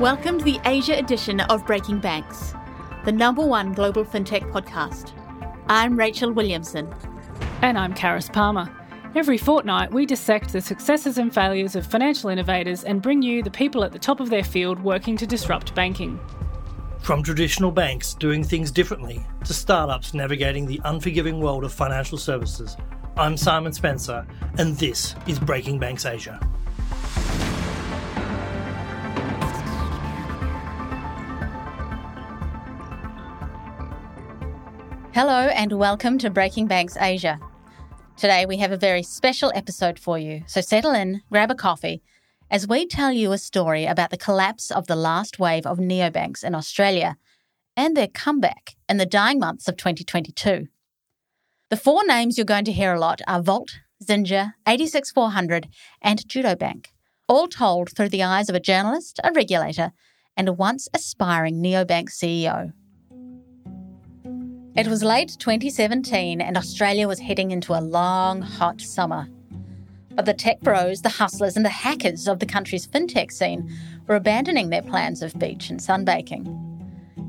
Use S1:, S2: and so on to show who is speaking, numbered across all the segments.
S1: Welcome to the Asia edition of Breaking Banks, the number one global fintech podcast. I'm Rachel Williamson.
S2: And I'm Charis Palmer. Every fortnight, we dissect the successes and failures of financial innovators and bring you the people at the top of their field working to disrupt banking.
S3: From traditional banks doing things differently to startups navigating the unforgiving world of financial services, I'm Simon Spencer, and this is Breaking Banks Asia.
S1: Hello, and welcome to Breaking Banks Asia. Today, we have a very special episode for you, so settle in, grab a coffee, as we tell you a story about the collapse of the last wave of neobanks in Australia and their comeback in the dying months of 2022. The four names you're going to hear a lot are Volt, Xinja, 86400, and Judo Bank, all told through the eyes of a journalist, a regulator, and a once aspiring neobank CEO. It was late 2017 and Australia was heading into a long, hot summer. But the tech bros, the hustlers, and the hackers of the country's fintech scene were abandoning their plans of beach and sunbaking.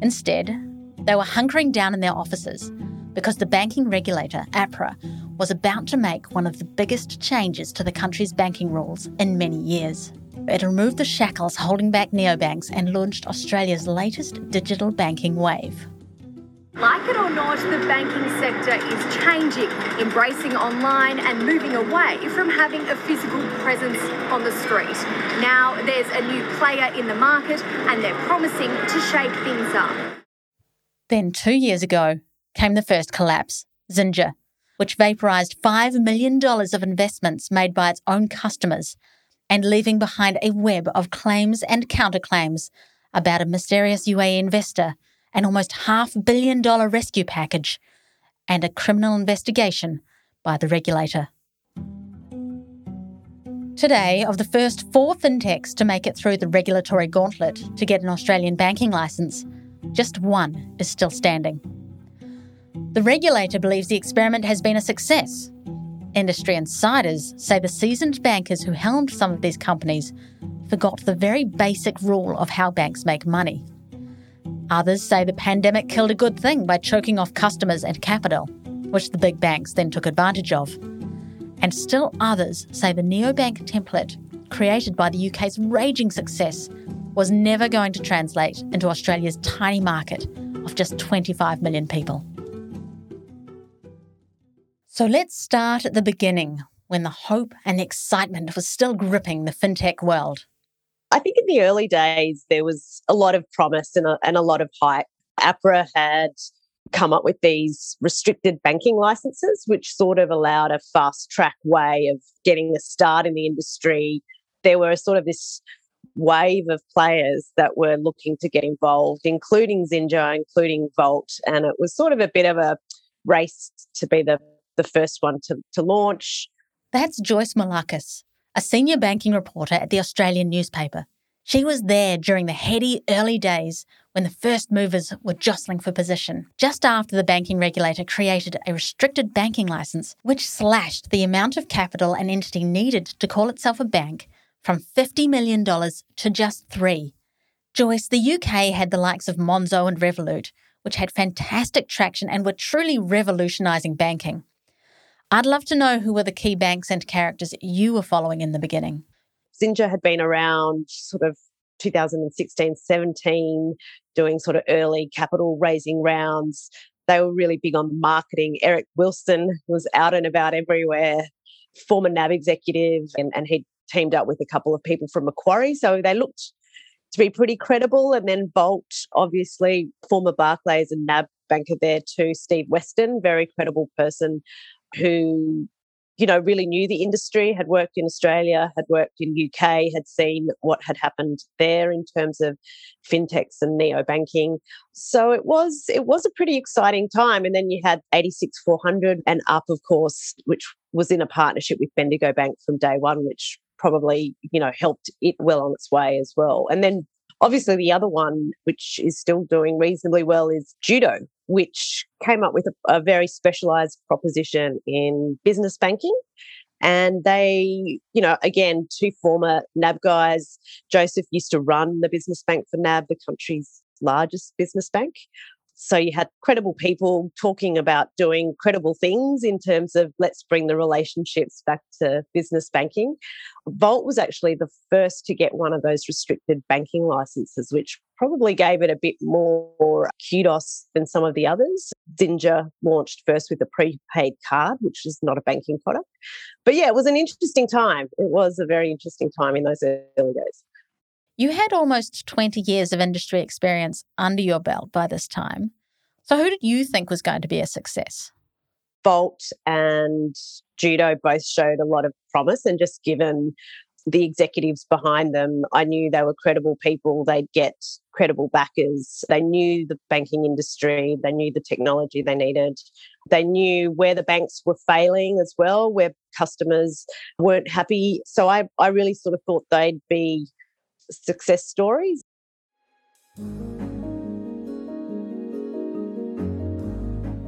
S1: Instead, they were hunkering down in their offices because the banking regulator, APRA, was about to make one of the biggest changes to the country's banking rules in many years. It removed the shackles holding back neobanks and launched Australia's latest digital banking wave.
S4: Like it or not, the banking sector is changing, embracing online and moving away from having a physical presence on the street. Now there's a new player in the market and they're promising to shake things up.
S1: Then, two years ago, came the first collapse Xinja, which vaporised $5 million of investments made by its own customers and leaving behind a web of claims and counterclaims about a mysterious UAE investor an almost half billion dollar rescue package, and a criminal investigation by the regulator. Today, of the first four fintechs to make it through the regulatory gauntlet to get an Australian banking licence, just one is still standing. The regulator believes the experiment has been a success. Industry insiders say the seasoned bankers who helmed some of these companies forgot the very basic rule of how banks make money. Others say the pandemic killed a good thing by choking off customers and capital, which the big banks then took advantage of. And still others say the neobank template, created by the UK's raging success, was never going to translate into Australia's tiny market of just 25 million people. So let's start at the beginning when the hope and excitement was still gripping the fintech world.
S5: I think in the early days, there was a lot of promise and a, and a lot of hype. APRA had come up with these restricted banking licenses, which sort of allowed a fast track way of getting a start in the industry. There were sort of this wave of players that were looking to get involved, including Xinja, including Volt. And it was sort of a bit of a race to be the, the first one to, to launch.
S1: That's Joyce Moullakis, a senior banking reporter at the Australian newspaper. She was there during the heady early days when the first movers were jostling for position, just after the banking regulator created a restricted banking license, which slashed the amount of capital an entity needed to call itself a bank from $50 million to just three. Joyce, the UK had the likes of Monzo and Revolut, which had fantastic traction and were truly revolutionising banking. I'd love to know who were the key banks and characters you were following in the beginning.
S5: Xinja had been around sort of 2016, 17, doing sort of early capital raising rounds. They were really big on marketing. Eric Wilson was out and about everywhere, former NAB executive, and, and he teamed up with a couple of people from Macquarie. So they looked to be pretty credible. And then Volt, obviously, former Barclays and NAB banker there too, Steve Weston, very credible person who you know really knew the industry had worked in australia had worked in uk had seen what had happened there in terms of fintechs and neo banking so it was it was a pretty exciting time. And then you had 86 400 and up of course which was in a partnership with bendigo bank from day one which probably you know helped it well on its way as well. And then obviously the other one which is still doing reasonably well is judo which came up with a, a very specialized proposition in business banking And they, you know, again, two former NAB guys. Joseph used to run the business bank for NAB, the country's largest business bank. So you had credible people talking about doing credible things in terms of let's bring the relationships back to business banking. Volt was actually the first to get one of those restricted banking licenses, which probably gave it a bit more kudos than some of the others. Xinja launched first with a prepaid card, which is not a banking product. But yeah, it was an interesting time. It was a very interesting time in those early days.
S1: You had almost 20 years of industry experience under your belt by this time. So, who did you think was going to be a success?
S5: Volt and Judo both showed a lot of promise, and just given the executives behind them, I knew they were credible people. They'd get credible backers. They knew the banking industry, they knew the technology they needed. They knew where the banks were failing as well, where customers weren't happy. So I, I really sort of thought they'd be success stories.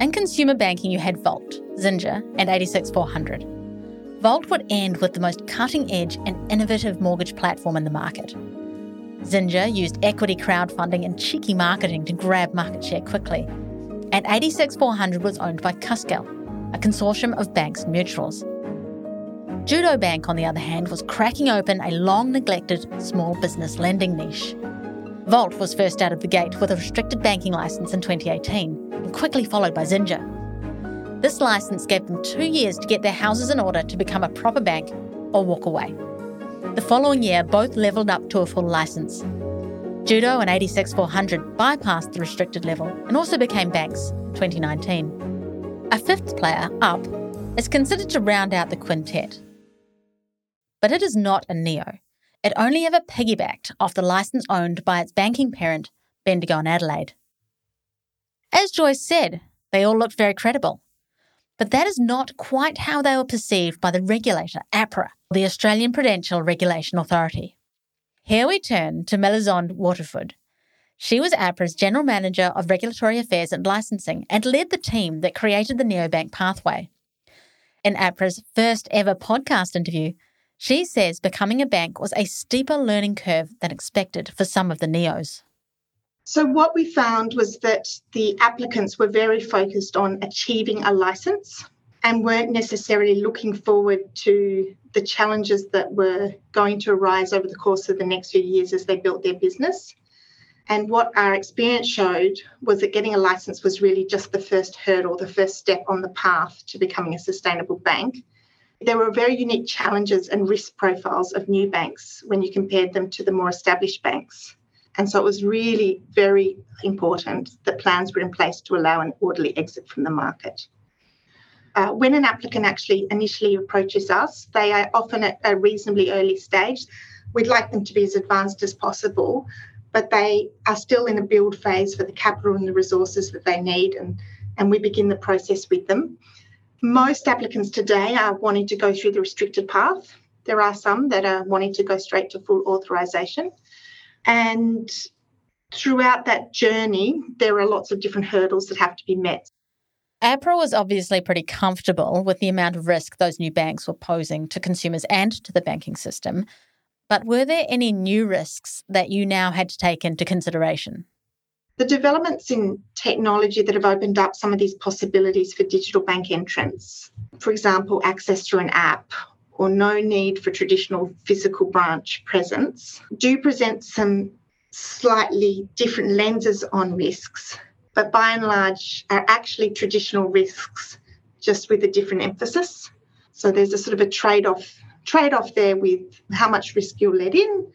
S1: In consumer banking, you had Volt, Xinja, and 86400. Volt would end with the most cutting edge and innovative mortgage platform in the market. Xinja used equity crowdfunding and cheeky marketing to grab market share quickly. And 86400 was owned by Cuscal, a consortium of banks and mutuals. Judo Bank, on the other hand, was cracking open a long neglected small business lending niche. Volt was first out of the gate with a restricted banking license in 2018 and quickly followed by Xinja. This license gave them two years to get their houses in order to become a proper bank or walk away. The following year, both levelled up to a full license. Judo and 86400 bypassed the restricted level and also became banks 2019. A fifth player, Up, is considered to round out the quintet but it is not a Neo. It only ever piggybacked off the license owned by its banking parent, Bendigo and Adelaide. As Joyce said, they all looked very credible. But that is not quite how they were perceived by the regulator, APRA, the Australian Prudential Regulation Authority. Here we turn to Melisande Waterford. She was APRA's General Manager of Regulatory Affairs and Licensing and led the team that created the neobank pathway. In APRA's first ever podcast interview, she says becoming a bank was a steeper learning curve than expected for some of the NEOs.
S6: So, what we found was that the applicants were very focused on achieving a license and weren't necessarily looking forward to the challenges that were going to arise over the course of the next few years as they built their business. And what our experience showed was that getting a license was really just the first hurdle, the first step on the path to becoming a sustainable bank there were very unique challenges and risk profiles of new banks when you compared them to the more established banks. And so it was really very important that plans were in place to allow an orderly exit from the market. Uh, when an applicant actually initially approaches us, they are often at a reasonably early stage. We'd like them to be as advanced as possible, but they are still in a build phase for the capital and the resources that they need, and, and we begin the process with them. Most applicants today are wanting to go through the restricted path. There are some that are wanting to go straight to full authorisation. And throughout that journey, there are lots of different hurdles that have to be met.
S1: APRA was obviously pretty comfortable with the amount of risk those new banks were posing to consumers and to the banking system. But were there any new risks that you now had to take into consideration?
S6: The developments in technology that have opened up some of these possibilities for digital bank entrance, for example, access through an app or no need for traditional physical branch presence, do present some slightly different lenses on risks, but by and large are actually traditional risks just with a different emphasis. So there's a sort of a trade-off trade-off there with how much risk you're let in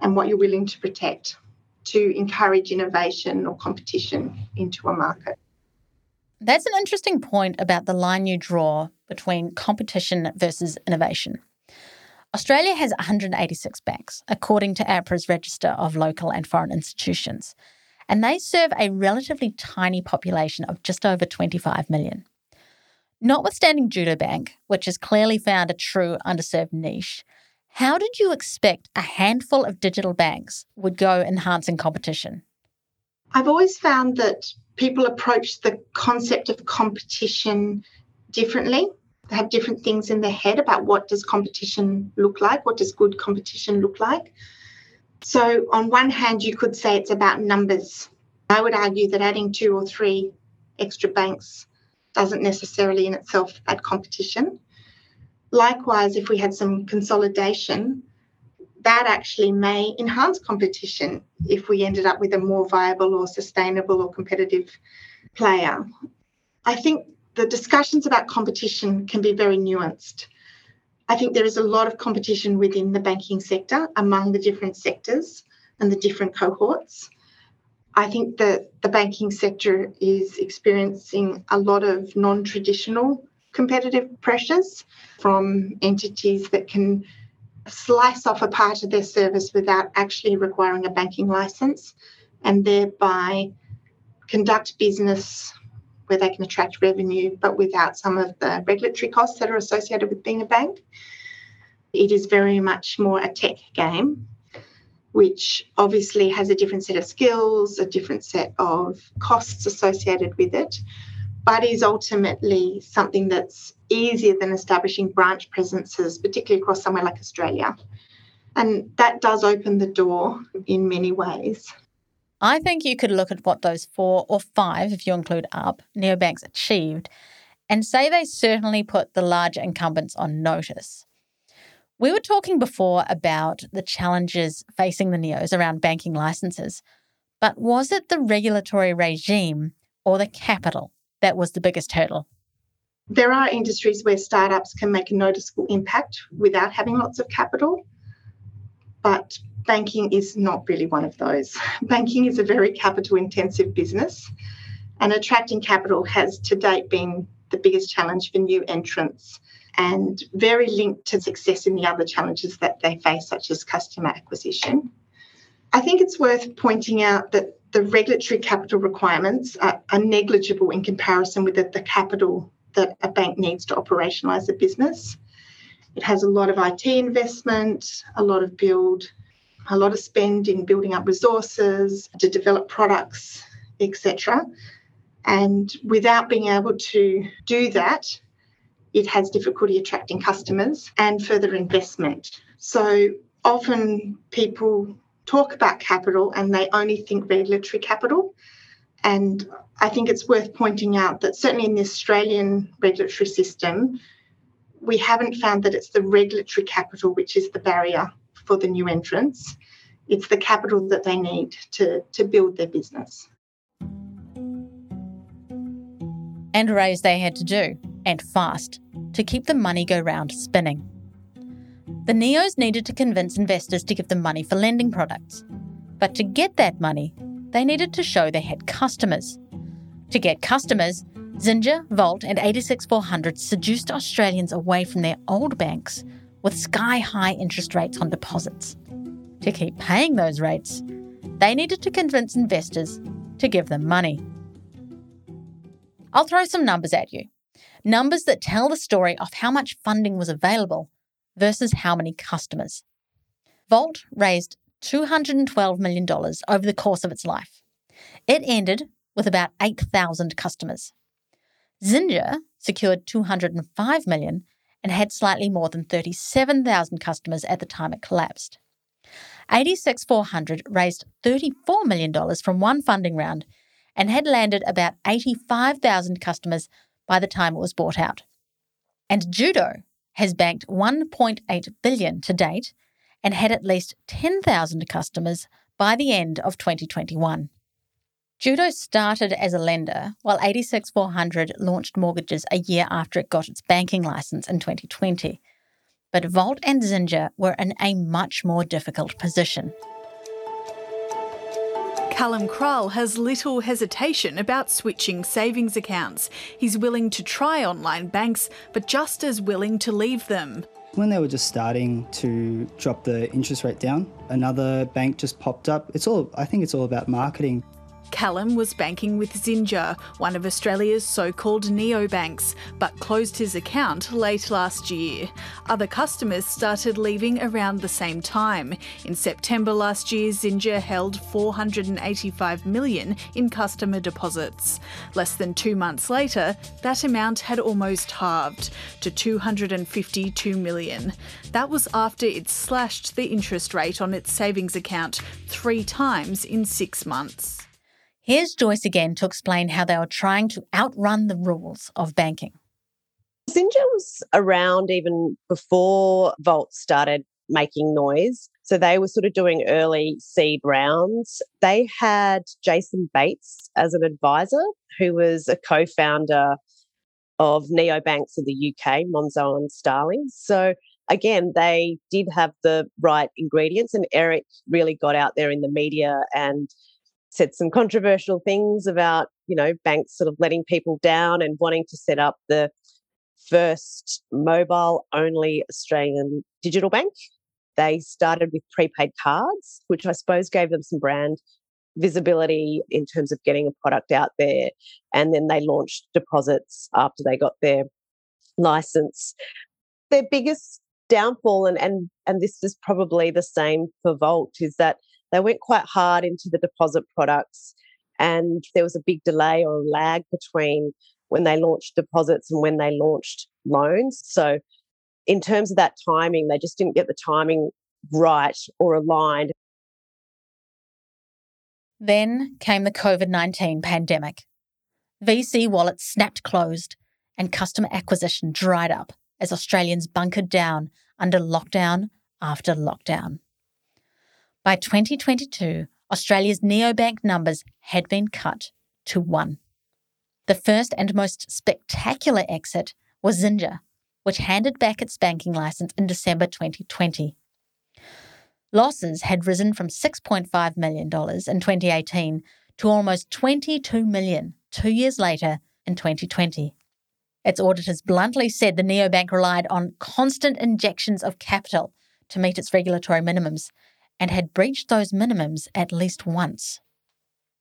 S6: and what you're willing to protect to encourage innovation or competition into a market.
S1: That's an interesting point about the line you draw between competition versus innovation. Australia has 186 banks, according to APRA's register of local and foreign institutions, and they serve a relatively tiny population of just over 25 million. Notwithstanding Judo Bank, which has clearly found a true underserved niche, how did you expect a handful of digital banks would go enhancing competition?
S6: I've always found that people approach the concept of competition differently. Have different things in their head about what does competition look like, what does good competition look like. So on one hand, you could say it's about numbers. I would argue that adding two or three extra banks doesn't necessarily in itself add competition. Likewise, if we had some consolidation, that actually may enhance competition if we ended up with a more viable or sustainable or competitive player. I think the discussions about competition can be very nuanced. I think there is a lot of competition within the banking sector among the different sectors and the different cohorts. I think that the banking sector is experiencing a lot of non traditional competitive pressures from entities that can slice off a part of their service without actually requiring a banking license and thereby conduct business where they can attract revenue but without some of the regulatory costs that are associated with being a bank. It is very much more a tech game, which obviously has a different set of skills, a different set of costs associated with it, but is ultimately something that's easier than establishing branch presences, particularly across somewhere like Australia. And that does open the door in many ways.
S1: I think you could look at what those four or five, if you include up, neobanks achieved and say they certainly put the larger incumbents on notice. We were talking before about the challenges facing the neos around banking licenses, but was it the regulatory regime or the capital that was the biggest hurdle?
S6: There are industries where startups can make a noticeable impact without having lots of capital, but banking is not really one of those. Banking is a very capital intensive business, and attracting capital has to date been the biggest challenge for new entrants and very linked to success in the other challenges that they face, such as customer acquisition. I think it's worth pointing out that the regulatory capital requirements are, are negligible in comparison with the, the capital that a bank needs to operationalise a business. It has a lot of IT investment, a lot of build, a lot of spend in building up resources to develop products, etc. And without being able to do that, it has difficulty attracting customers and further investment. So often people talk about capital and they only think regulatory capital. And I think it's worth pointing out that certainly in the Australian regulatory system, we haven't found that it's the regulatory capital which is the barrier for the new entrants. It's the capital that they need to, to build their business.
S1: And raise they had to do, and fast, to keep the money go round spinning. The NEOs needed to convince investors to give them money for lending products. But to get that money, they needed to show they had customers. To get customers, Xinja, Volt, and 86400 seduced Australians away from their old banks with sky high interest rates on deposits. To keep paying those rates, they needed to convince investors to give them money. I'll throw some numbers at you. Numbers that tell the story of how much funding was available versus how many customers. Volt raised $212 million over the course of its life. It ended with about 8,000 customers. Xinja secured 205 million and had slightly more than 37,000 customers at the time it collapsed. 86400 raised $34 million from one funding round and had landed about 85,000 customers by the time it was bought out. And Judo has banked 1.8 billion to date and had at least 10,000 customers by the end of 2021. Judo started as a lender, while 86400 launched mortgages a year after it got its banking license in 2020. But Volt and Xinja were in a much more difficult position.
S7: Callum Krull has little hesitation about switching savings accounts. He's willing to try online banks, but just as willing to leave them.
S8: When they were just starting to drop the interest rate down, another bank just popped up. It's all I think it's all about marketing.
S7: Callum was banking with Xinja, one of Australia's so called neobanks, but closed his account late last year. Other customers started leaving around the same time. In September last year, Xinja held 485 million in customer deposits. Less than two months later, that amount had almost halved to 252 million. That was after it slashed the interest rate on its savings account three times in six months.
S1: Here's Joyce again to explain how they were trying to outrun the rules of banking.
S5: Xinja was around even before Volt started making noise. So they were sort of doing early seed rounds. They had Jason Bates as an advisor, who was a co founder of neobanks in the UK, Monzo and Starling. So again, they did have the right ingredients, and Eric really got out there in the media and said some controversial things about, you know, banks sort of letting people down and wanting to set up the first mobile only Australian digital bank. They started with prepaid cards, which I suppose gave them some brand visibility in terms of getting a product out there. And then they launched deposits after they got their license. Their biggest downfall, and, and, and this is probably the same for Volt, is that they went quite hard into the deposit products, and there was a big delay or lag between when they launched deposits and when they launched loans. So, in terms of that timing, they just didn't get the timing right or aligned.
S1: Then came the COVID 19 pandemic. VC wallets snapped closed and customer acquisition dried up as Australians bunkered down under lockdown after lockdown. By 2022, Australia's neobank numbers had been cut to one. The first and most spectacular exit was Xinja, which handed back its banking license in December 2020. Losses had risen from $6.5 million in 2018 to almost 22 million two years later in 2020. Its auditors bluntly said the neobank relied on constant injections of capital to meet its regulatory minimums and had breached those minimums at least once.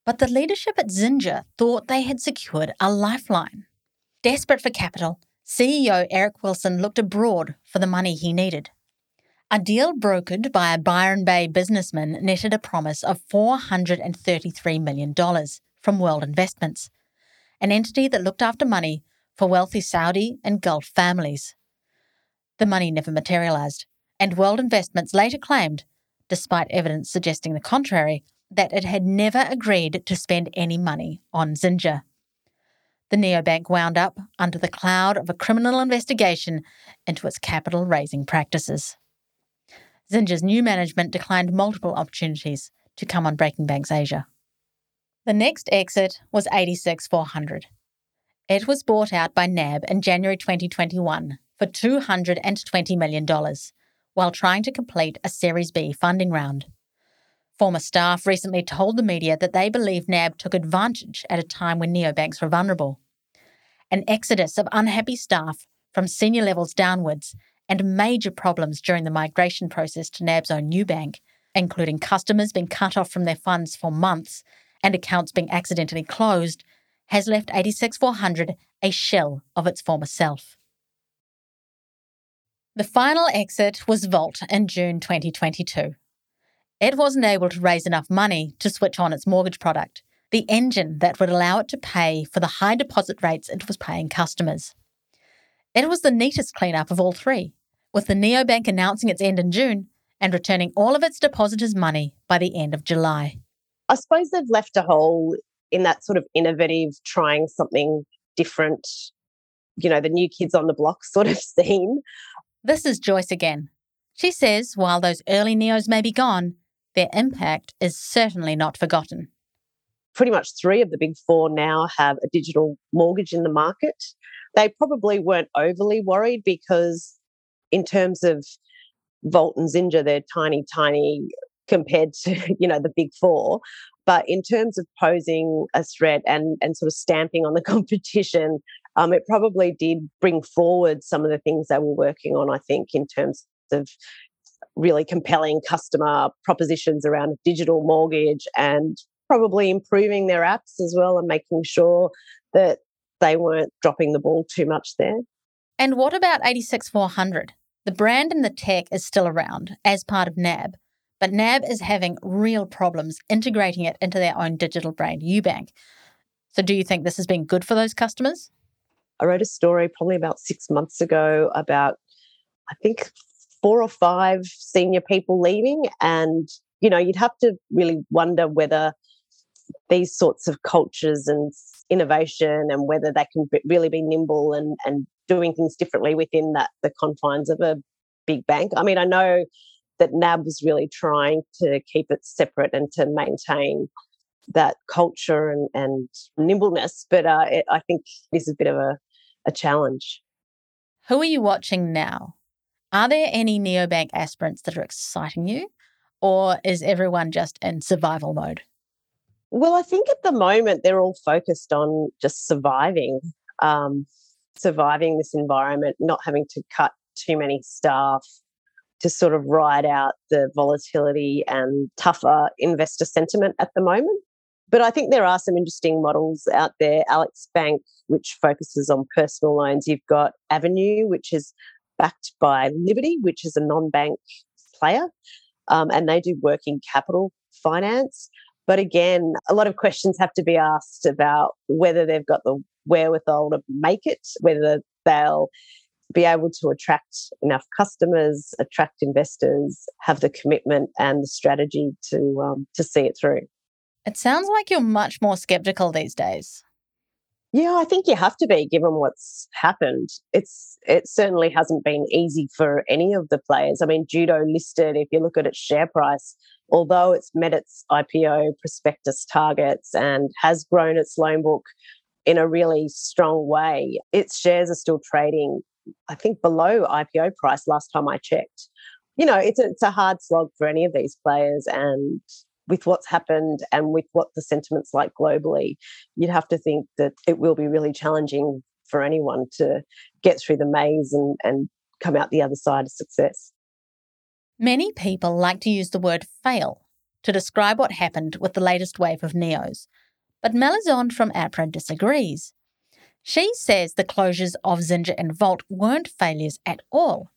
S1: But the leadership at Xinja thought they had secured a lifeline. Desperate for capital, CEO Eric Wilson looked abroad for the money he needed. A deal brokered by a Byron Bay businessman netted a promise of $433 million from World Investments, an entity that looked after money for wealthy Saudi and Gulf families. The money never materialised, and World Investments later claimed despite evidence suggesting the contrary, that it had never agreed to spend any money on Xinja. The neobank wound up under the cloud of a criminal investigation into its capital raising practices. Xinja's new management declined multiple opportunities to come on Breaking Banks Asia. The next exit was 86400. It was bought out by NAB in January 2021 for $220 million while trying to complete a Series B funding round. Former staff recently told the media that they believe NAB took advantage at a time when neobanks were vulnerable. An exodus of unhappy staff from senior levels downwards and major problems during the migration process to NAB's own new bank, including customers being cut off from their funds for months and accounts being accidentally closed, has left 86400 a shell of its former self. The final exit was Volt in June 2022. It wasn't able to raise enough money to switch on its mortgage product, the engine that would allow it to pay for the high deposit rates it was paying customers. It was the neatest cleanup of all three, with the neobank announcing its end in June and returning all of its depositors' money by the end of July.
S5: I suppose they've left a hole in that sort of innovative, trying something different, you know, the new kids on the block sort of scene.
S1: This is Joyce again. She says while those early Neos may be gone, their impact is certainly not forgotten.
S5: Pretty much three of the big four now have a digital mortgage in the market. They probably weren't overly worried because, in terms of Volt and Xinja, they're tiny, tiny compared to you know the big four. But in terms of posing a threat and and sort of stamping on the competition, um, it probably did bring forward some of the things they were working on, I think, in terms of really compelling customer propositions around digital mortgage and probably improving their apps as well and making sure that they weren't dropping the ball too much there.
S1: And what about 86400? The brand and the tech is still around as part of NAB, but NAB is having real problems integrating it into their own digital brand, UBank. So, do you think this has been good for those customers?
S5: I wrote a story probably about six months ago about, I think, four or five senior people leaving. And, you know, you'd have to really wonder whether these sorts of cultures and innovation and whether they can really be nimble and, and doing things differently within that the confines of a big bank. I mean, I know that NAB was really trying to keep it separate and to maintain that culture and, and nimbleness, but uh, it, I think this is a bit of a, a challenge.
S1: Who are you watching now? Are there any neobank aspirants that are exciting you, or is everyone just in survival mode?
S5: Well, I think at the moment they're all focused on just surviving, um, surviving this environment, not having to cut too many staff to sort of ride out the volatility and tougher investor sentiment at the moment. But I think there are some interesting models out there. Alex Bank, which focuses on personal loans. You've got Avenue, which is backed by Liberty, which is a non bank player. Um, and they do working capital finance. But again, a lot of questions have to be asked about whether they've got the wherewithal to make it, whether they'll be able to attract enough customers, attract investors, have the commitment and the strategy to um, to see it through.
S1: It sounds like you're much more skeptical these days.
S5: Yeah, I think you have to be given what's happened. It's it certainly hasn't been easy for any of the players. I mean, Judo listed, if you look at its share price, although it's met its IPO prospectus targets and has grown its loan book in a really strong way, its shares are still trading, I think, below IPO price last time I checked. You know, it's a, it's a hard slog for any of these players. And with what's happened and with what the sentiment's like globally, you'd have to think that it will be really challenging for anyone to get through the maze and, and come out the other side of success.
S1: Many people like to use the word fail to describe what happened with the latest wave of NEOs, but Melisande from APRA disagrees. She says the closures of Xinja and Volt weren't failures at all,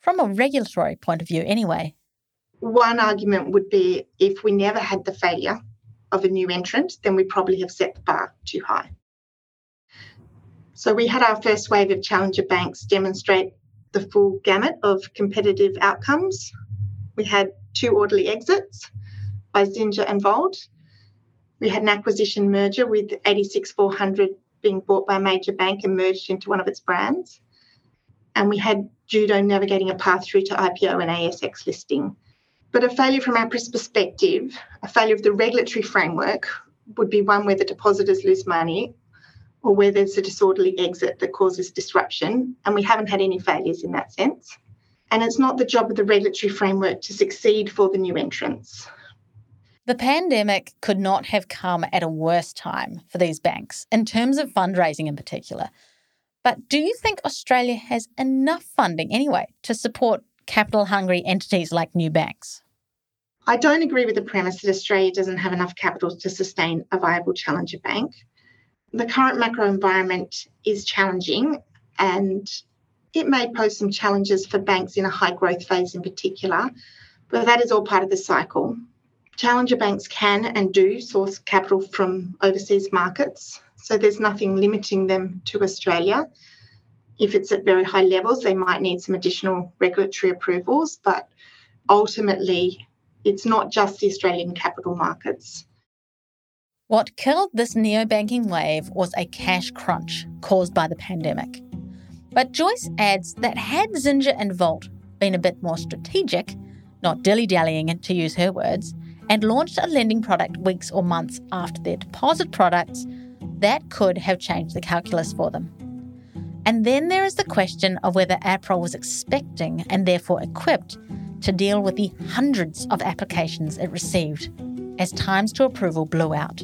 S1: from a regulatory point of view anyway.
S6: One argument would be if we never had the failure of a new entrant, then we probably have set the bar too high. So we had our first wave of challenger banks demonstrate the full gamut of competitive outcomes. We had two orderly exits by Xinja and Volt. We had an acquisition merger with 86400 being bought by a major bank and merged into one of its brands. And we had Judo navigating a path through to IPO and ASX listing. But a failure from APRA's perspective, a failure of the regulatory framework, would be one where the depositors lose money or where there's a disorderly exit that causes disruption. And we haven't had any failures in that sense. And it's not the job of the regulatory framework to succeed for the new entrants.
S1: The pandemic could not have come at a worse time for these banks, in terms of fundraising in particular. But do you think Australia has enough funding anyway to support capital hungry entities like new banks?
S6: I don't agree with the premise that Australia doesn't have enough capital to sustain a viable challenger bank. The current macro environment is challenging and it may pose some challenges for banks in a high growth phase in particular, but that is all part of the cycle. Challenger banks can and do source capital from overseas markets, so there's nothing limiting them to Australia. If it's at very high levels, they might need some additional regulatory approvals, but ultimately, it's not just the Australian capital markets.
S1: What killed this neobanking wave was a cash crunch caused by the pandemic. But Joyce adds that had Xinja and Volt been a bit more strategic, not dilly dallying to use her words, and launched a lending product weeks or months after their deposit products, that could have changed the calculus for them. And then there is the question of whether APRA was expecting and therefore equipped to deal with the hundreds of applications it received as times to approval blew out.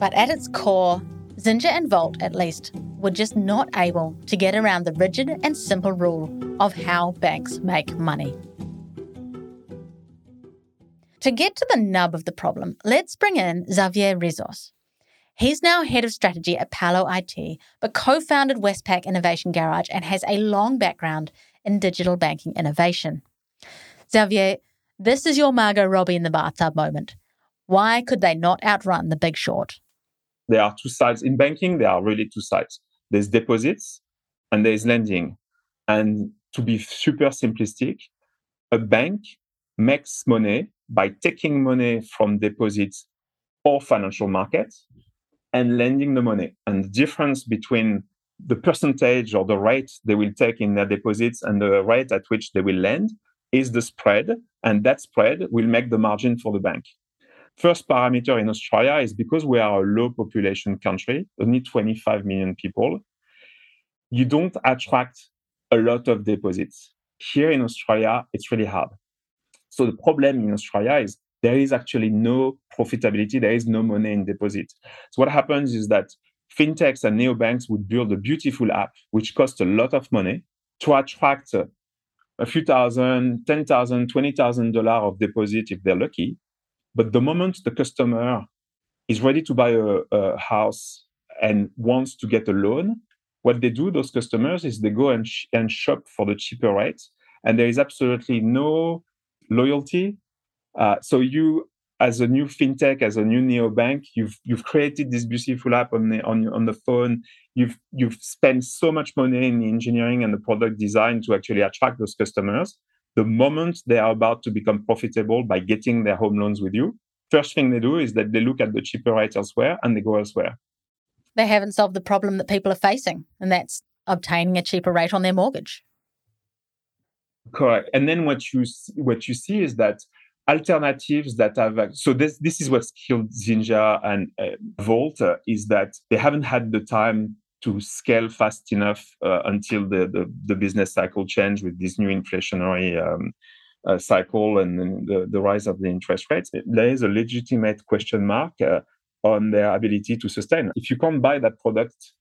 S1: But at its core, Xinja and Volt, at least, were just not able to get around the rigid and simple rule of how banks make money. To get to the nub of the problem, let's bring in Xavier Rizos. He's now head of strategy at Palo IT, but co founded Westpac Innovation Garage and has a long background in digital banking innovation. Xavier, this is your Margot Robbie in the bathtub moment. Why could they not outrun the big short?
S9: There are two sides. In banking, there are really two sides there's deposits and there's lending. And to be super simplistic, a bank makes money by taking money from deposits or financial markets and lending the money. And the difference between the percentage or the rate they will take in their deposits and the rate at which they will lend is the spread. And that spread will make the margin for the bank. First parameter in Australia is because we are a low population country, only 25 million people, you don't attract a lot of deposits. Here in Australia, it's really hard. So the problem in Australia is there is actually no profitability, there is no money in deposits. So what happens is that fintechs and neobanks would build a beautiful app which costs a lot of money to attract a few thousand, ten thousand, twenty thousand dollars of deposit if they're lucky. But the moment the customer is ready to buy a, a house and wants to get a loan, what they do, those customers, is they go and, sh- and shop for the cheaper rate, and there is absolutely no loyalty. Uh, so you, as a new fintech, as a new neobank, you've you've created this beautiful app on the on on the phone. You've you've spent so much money in the engineering and the product design to actually attract those customers. The moment they are about to become profitable by getting their home loans with you, first thing they do is that they look at the cheaper rate elsewhere and they go elsewhere
S1: they haven't solved the problem that people are facing, and that's obtaining a cheaper rate on their mortgage.
S9: Correct. And then what you what you see is that alternatives that have so this this is what's killed Xinja and uh, Volt uh, is that they haven't had the time to scale fast enough uh, until the, the, the business cycle changed with this new inflationary um, uh, cycle and the, the rise of the interest rates. There is a legitimate question mark uh, on their ability to sustain. If you can't buy that product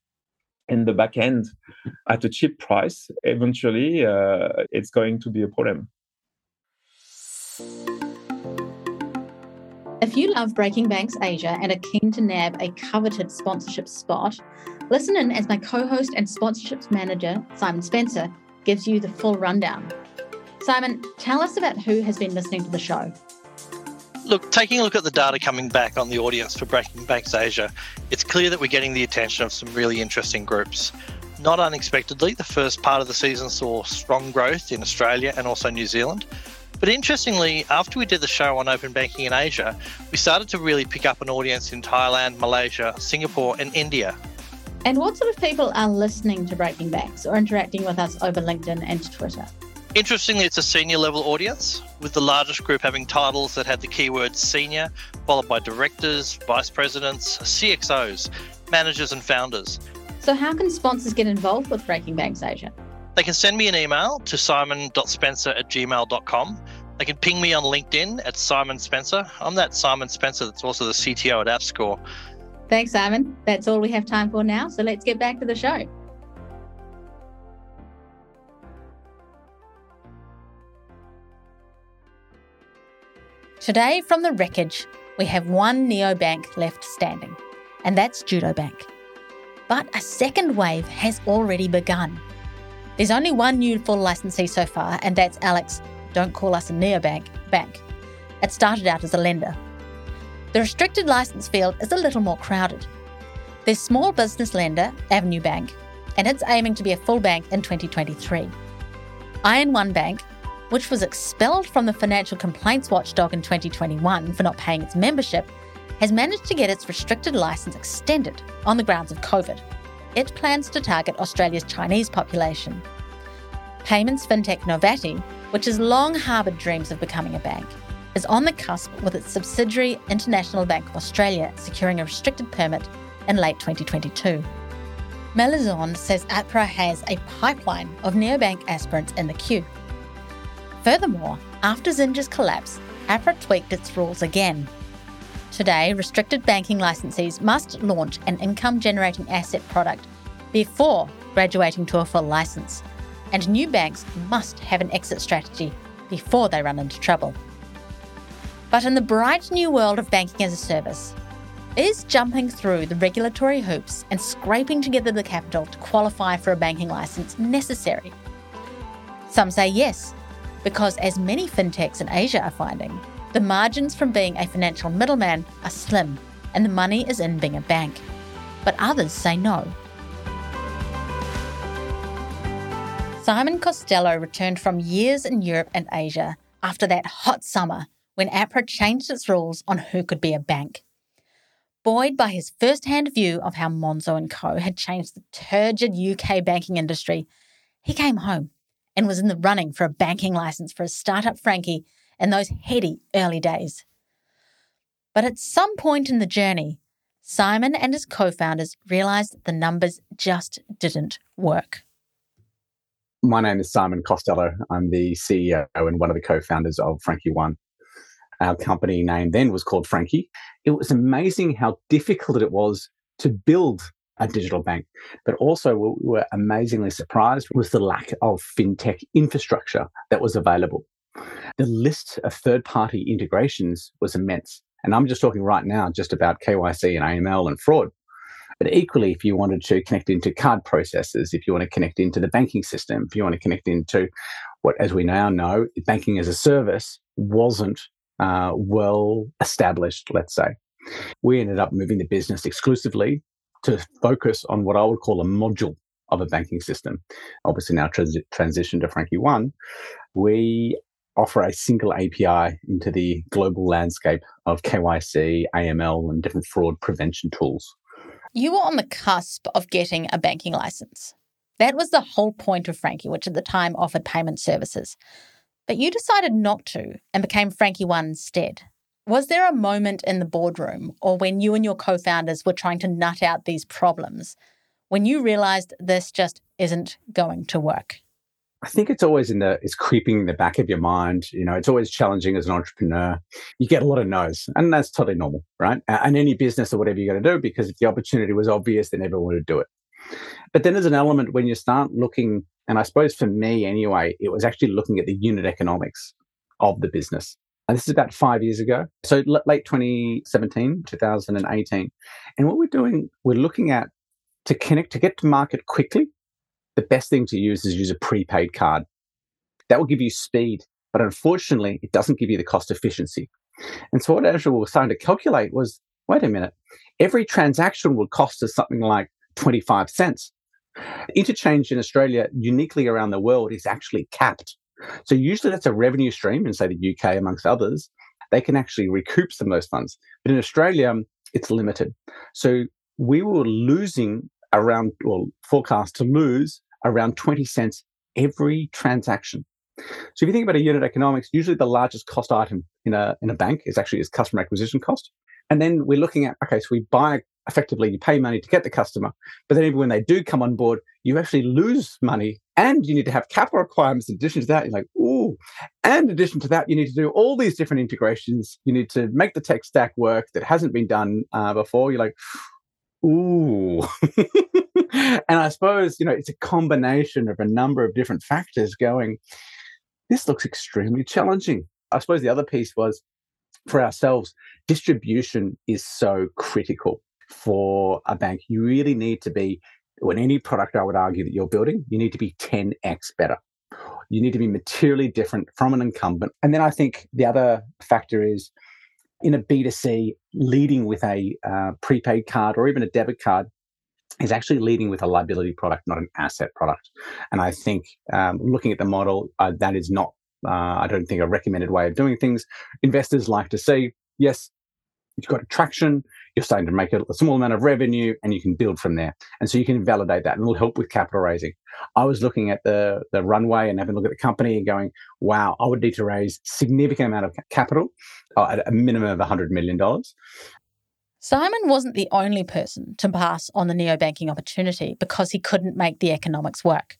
S9: in the back end at a cheap price, eventually uh, it's going to be a problem.
S1: If you love Breaking Banks Asia and are keen to nab a coveted sponsorship spot, listen in as my co host and sponsorships manager, Simon Spencer, gives you the full rundown. Simon, tell us about who has been listening to the show.
S3: Look, taking a look at the data coming back on the audience for Breaking Banks Asia, it's clear that we're getting the attention of some really interesting groups. Not unexpectedly, the first part of the season saw strong growth in Australia and also New Zealand. But interestingly, after we did the show on open banking in Asia, we started to really pick up an audience in Thailand, Malaysia, Singapore, and India.
S1: And what sort of people are listening to Breaking Banks or interacting with us over LinkedIn and Twitter?
S3: Interestingly, it's a senior level audience, with the largest group having titles that had the keyword senior, followed by directors, vice presidents, CXOs, managers, and founders.
S1: So, how can sponsors get involved with Breaking Banks Asia?
S3: They can send me an email to simon.spencer at gmail.com. They can ping me on LinkedIn at Simon Spencer. I'm that Simon Spencer that's also the CTO at AppScore.
S1: Thanks, Simon. That's all we have time for now. So let's get back to the show. Today, from the wreckage, we have one neobank left standing, and that's Judo Bank. But a second wave has already begun. There's only one new full licensee so far, and that's Alex, don't call us a neobank, bank. It started out as a lender. The restricted license field is a little more crowded. There's small business lender, Avenue Bank, and it's aiming to be a full bank in 2023. In1Bank which was expelled from the Financial Complaints Watchdog in 2021 for not paying its membership, has managed to get its restricted license extended on the grounds of COVID. It plans to target Australia's Chinese population. Payments fintech Novatti, which has long harboured dreams of becoming a bank, is on the cusp with its subsidiary International Bank of Australia securing a restricted permit in late 2022. Melisande says APRA has a pipeline of neobank aspirants in the queue. Furthermore, after Xinja's collapse, APRA tweaked its rules again. Today, restricted banking licensees must launch an income generating asset product before graduating to a full license, and new banks must have an exit strategy before they run into trouble. But in the bright new world of banking as a service, is jumping through the regulatory hoops and scraping together the capital to qualify for a banking license necessary? Some say yes, because as many fintechs in Asia are finding, the margins from being a financial middleman are slim and the money is in being a bank. But others say no. Simon Costello returned from years in Europe and Asia after that hot summer when APRA changed its rules on who could be a bank. Buoyed by his first hand view of how Monzo & Co. had changed the turgid UK banking industry, he came home and was in the running for a banking license for a startup Frankie in those heady early days. But at some point in the journey, Simon and his co founders realised the numbers just didn't work.
S10: My name is Simon Costello. I'm the CEO and one of the co founders of Frankie One. Our company name then was called Frankie. It was amazing how difficult it was to build a digital bank. But also, what we were amazingly surprised was the lack of fintech infrastructure that was available. The list of third party integrations was immense. And I'm just talking right now just about KYC and AML and fraud. But equally, if you wanted to connect into card processes, if you want to connect into the banking system, if you want to connect into what, as we now know, banking as a service wasn't uh, well established, let's say. We ended up moving the business exclusively to focus on what I would call a module of a banking system. Obviously, now trans- transition to Frankie One, we offer a single API into the global landscape of KYC, AML, and different fraud prevention tools.
S1: You were on the cusp of getting a banking license. That was the whole point of Frankie, which at the time offered payment services. But you decided not to and became Frankie One instead. Was there a moment in the boardroom or when you and your co founders were trying to nut out these problems when you realized this just isn't going to work?
S10: I think it's always in the it's creeping in the back of your mind. You know, it's always challenging as an entrepreneur. You get a lot of no's, and that's totally normal, right? And any business or whatever you're going to do, because if the opportunity was obvious, then everyone would do it. But then there's an element when you start looking, and I suppose for me anyway, it was actually looking at the unit economics of the business. And this is about five years ago. So late 2017, 2018. And what we're doing, we're looking at to connect, to get to market quickly, the best thing to use is use a prepaid card. That will give you speed, but unfortunately, it doesn't give you the cost efficiency. And so what actually was starting to calculate was, wait a minute, every transaction would cost us something like 25 cents. Interchange in Australia, uniquely around the world, is actually capped. So usually that's a revenue stream in, say, the UK, amongst others. They can actually recoup some of those funds. But in Australia, it's limited. So we were losing around, well, forecast to lose around 20 cents every transaction. So if you think about a unit economics, usually the largest cost item in a, in a bank is actually its customer acquisition cost. And then we're looking at, okay, so we buy effectively you pay money to get the customer, but then even when they do come on board, you actually lose money and you need to have capital requirements in addition to that. You're like, ooh, and in addition to that, you need to do all these different integrations. You need to make the tech stack work that hasn't been done uh, before. You're like, ooh. and I suppose, you know, it's a combination of a number of different factors going, this looks extremely challenging. I suppose the other piece was for ourselves, distribution is so critical for a bank. You really need to be, when any product I would argue that you're building, you need to be 10x better. You need to be materially different from an incumbent. And then I think the other factor is in a B2C, leading with a uh, prepaid card or even a debit card is actually leading with a liability product, not an asset product. And I think um, looking at the model, uh, that is not, uh, I don't think, a recommended way of doing things. Investors like to see, yes, you've got traction, you're starting to make a, small amount of revenue and you can build from there. And so you can validate that and it'll help with capital raising. I was looking at the, the runway and having a look at the company and going, wow, I would need to raise significant amount of capital uh, at a minimum of $100 million.
S1: Simon wasn't the only person to pass on the neobanking opportunity because he couldn't make the economics work.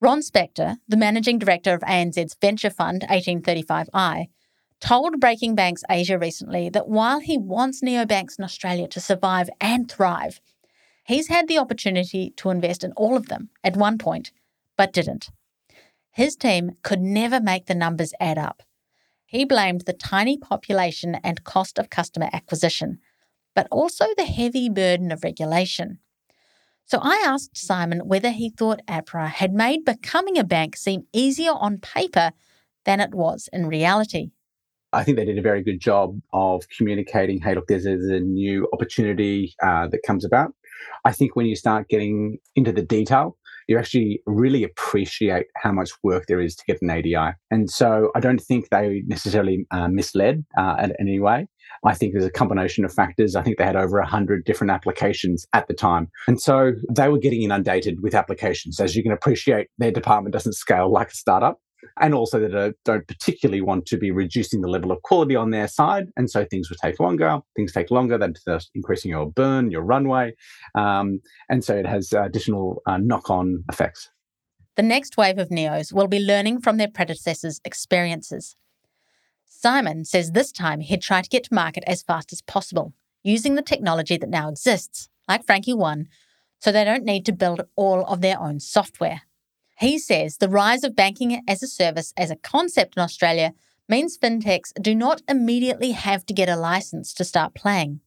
S1: Ron Spector, the managing director of ANZ's venture fund 1835i, told Breaking Banks Asia recently that while he wants neobanks in Australia to survive and thrive, he's had the opportunity to invest in all of them at one point, but didn't. His team could never make the numbers add up. He blamed the tiny population and cost of customer acquisition, but also the heavy burden of regulation. So I asked Simon whether he thought APRA had made becoming a bank seem easier on paper than it was in reality.
S10: I think they did a very good job of communicating, hey, look, there's, a new opportunity uh, that comes about. I think when you start getting into the detail, you actually really appreciate how much work there is to get an ADI. And so I don't think they necessarily uh, misled uh, in any way. I think there's a combination of factors. I think they had over 100 different applications at the time. And so they were getting inundated with applications. As you can appreciate, their department doesn't scale like a startup and also that don't particularly want to be reducing the level of quality on their side. And so things would take longer. Things take longer. That's increasing your burn, your runway. Um, and so it has additional uh, knock on effects.
S1: The next wave of NEOs will be learning from their predecessors' experiences. Simon says this time he'd try to get to market as fast as possible, using the technology that now exists, like Frankie One, so they don't need to build all of their own software. He says the rise of banking as a service as a concept in Australia means fintechs do not immediately have to get a license to start playing.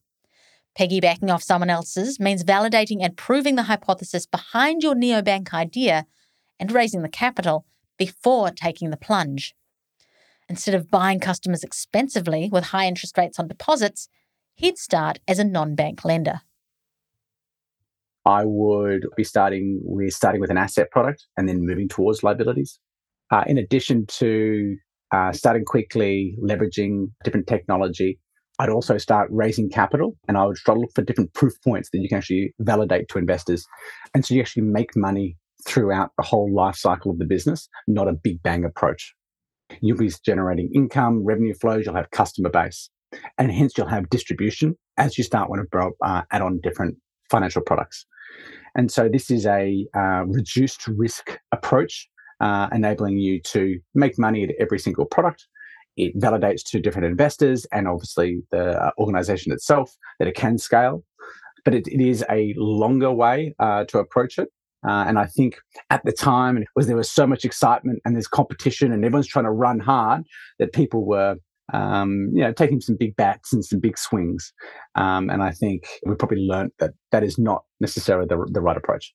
S1: Piggybacking off someone else's means validating and proving the hypothesis behind your neobank idea and raising the capital before taking the plunge. Instead of buying customers expensively with high interest rates on deposits, he'd start as a non bank lender.
S10: I would be starting with starting with an asset product and then moving towards liabilities. Uh, in addition to uh, starting quickly, leveraging different technology, I'd also start raising capital and I would try to look for different proof points that you can actually validate to investors. And so you actually make money throughout the whole life cycle of the business, not a big bang approach. You'll be generating income, revenue flows, you'll have customer base, and hence you'll have distribution as you start want to uh, add on different financial products. And so this is a uh, reduced risk approach, uh, enabling you to make money at every single product. It validates to different investors and obviously the uh, organization itself that it can scale. But it, it is a longer way uh, to approach it. Uh, and I think at the time, was there was so much excitement and there's competition and everyone's trying to run hard that people were um, you know, taking some big bats and some big swings. Um, and I think we probably learned that that is not necessarily the, the right approach.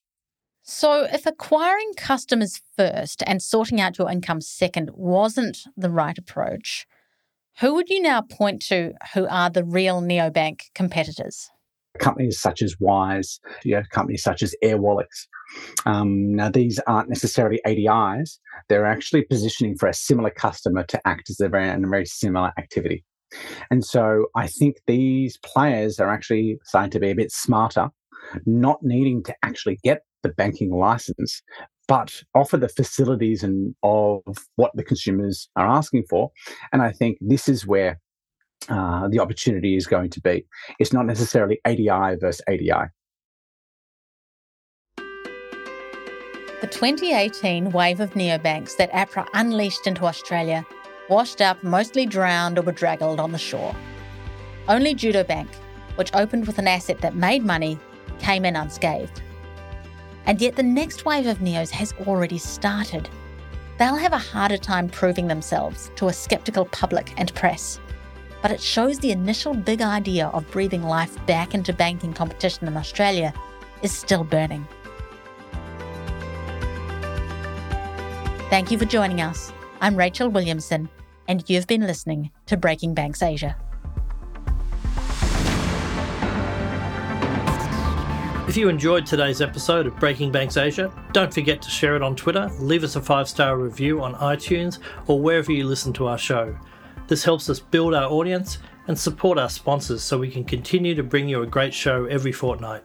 S1: So, if acquiring customers first and sorting out your income second wasn't the right approach, who would you now point to who are the real neobank competitors?
S10: Companies such as Wise, you know, companies such as Airwallex, um, now, these aren't necessarily ADIs. They're actually positioning for a similar customer to act as a very, a very similar activity. And so I think these players are actually starting to be a bit smarter, not needing to actually get the banking license, but offer the facilities and of what the consumers are asking for. And I think this is where uh, the opportunity is going to be. It's not necessarily ADI versus ADI.
S1: The 2018 wave of neobanks that APRA unleashed into Australia washed up, mostly drowned or bedraggled on the shore. Only Judo Bank, which opened with an asset that made money, came in unscathed. And yet the next wave of Neos has already started. They'll have a harder time proving themselves to a sceptical public and press. But it shows the initial big idea of breathing life back into banking competition in Australia is still burning. Thank you for joining us. I'm Rachel Williamson, and you've been listening to Breaking Banks Asia.
S11: If you enjoyed today's episode of Breaking Banks Asia, don't forget to share it on Twitter, leave us a five star review on iTunes, or wherever you listen to our show. This helps us build our audience and support our sponsors so we can continue to bring you a great show every fortnight.